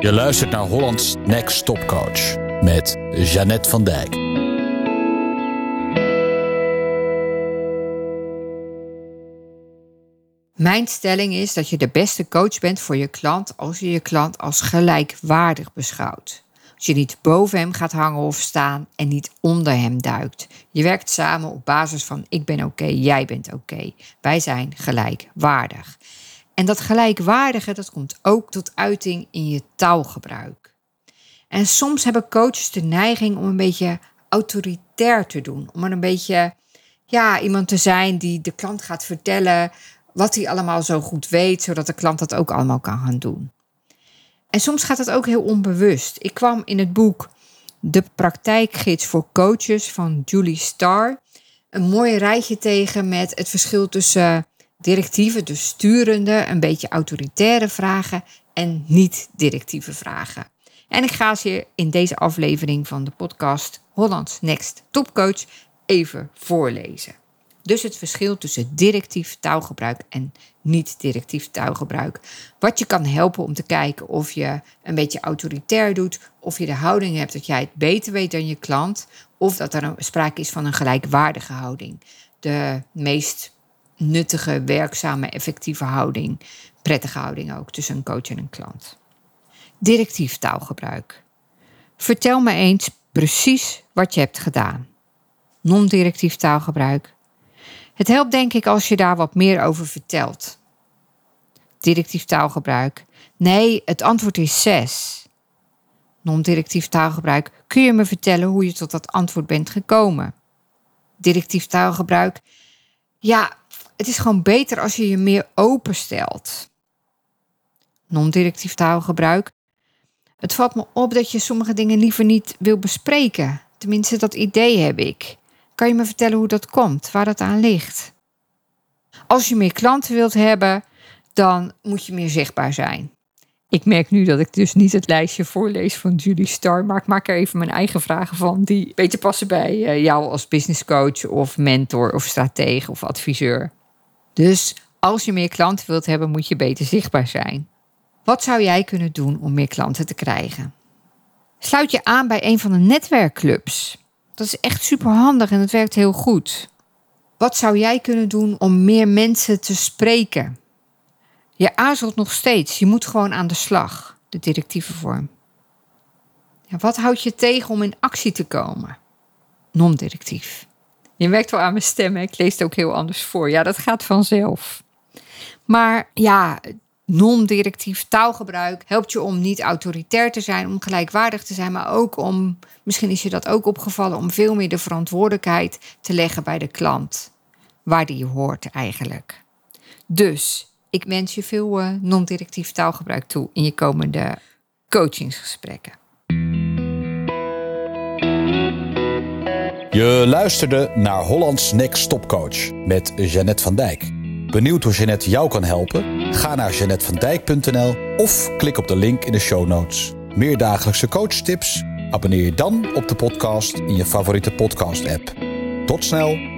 Je luistert naar Hollands Next Top Coach met Jeannette van Dijk. Mijn stelling is dat je de beste coach bent voor je klant als je je klant als gelijkwaardig beschouwt. Als je niet boven hem gaat hangen of staan en niet onder hem duikt. Je werkt samen op basis van ik ben oké, jij bent oké. Wij zijn gelijkwaardig. En dat gelijkwaardige, dat komt ook tot uiting in je taalgebruik. En soms hebben coaches de neiging om een beetje autoritair te doen. Om een beetje, ja, iemand te zijn die de klant gaat vertellen wat hij allemaal zo goed weet, zodat de klant dat ook allemaal kan gaan doen. En soms gaat het ook heel onbewust. Ik kwam in het boek De praktijkgids voor coaches van Julie Starr een mooi rijtje tegen met het verschil tussen directieve, dus sturende, een beetje autoritaire vragen en niet-directieve vragen. En ik ga ze in deze aflevering van de podcast Hollands Next Topcoach even voorlezen. Dus het verschil tussen directief taalgebruik en niet-directief taalgebruik. Wat je kan helpen om te kijken of je een beetje autoritair doet, of je de houding hebt dat jij het beter weet dan je klant, of dat er sprake is van een gelijkwaardige houding. De meest nuttige, werkzame, effectieve houding, prettige houding ook tussen een coach en een klant. Directief taalgebruik. Vertel me eens precies wat je hebt gedaan. Non-directief taalgebruik. Het helpt denk ik als je daar wat meer over vertelt. Directief taalgebruik. Nee, het antwoord is 6. Non-directief taalgebruik. Kun je me vertellen hoe je tot dat antwoord bent gekomen? Directief taalgebruik. Ja, het is gewoon beter als je je meer openstelt. Non-directief taalgebruik. Het valt me op dat je sommige dingen liever niet wil bespreken. Tenminste, dat idee heb ik. Kan je me vertellen hoe dat komt, waar dat aan ligt? Als je meer klanten wilt hebben, dan moet je meer zichtbaar zijn. Ik merk nu dat ik dus niet het lijstje voorlees van Julie Star, maar ik maak er even mijn eigen vragen van die beter passen bij eh, jou als business coach of mentor of stratege of adviseur. Dus als je meer klanten wilt hebben, moet je beter zichtbaar zijn. Wat zou jij kunnen doen om meer klanten te krijgen? Sluit je aan bij een van de netwerkclubs. Dat is echt super handig en het werkt heel goed. Wat zou jij kunnen doen om meer mensen te spreken? Je aarzelt nog steeds. Je moet gewoon aan de slag. De directieve vorm. Ja, wat houdt je tegen om in actie te komen? Non-directief. Je merkt wel aan mijn stem, ik lees het ook heel anders voor. Ja, dat gaat vanzelf. Maar ja, non-directief taalgebruik helpt je om niet autoritair te zijn, om gelijkwaardig te zijn, maar ook om, misschien is je dat ook opgevallen, om veel meer de verantwoordelijkheid te leggen bij de klant, waar die hoort eigenlijk. Dus ik wens je veel uh, non-directief taalgebruik toe in je komende coachingsgesprekken. Je luisterde naar Hollands Next Top Coach met Jeannette van Dijk. Benieuwd hoe Jeannette jou kan helpen? Ga naar jeannettevandijk.nl of klik op de link in de show notes. Meer dagelijkse coachtips? Abonneer je dan op de podcast in je favoriete podcast-app. Tot snel!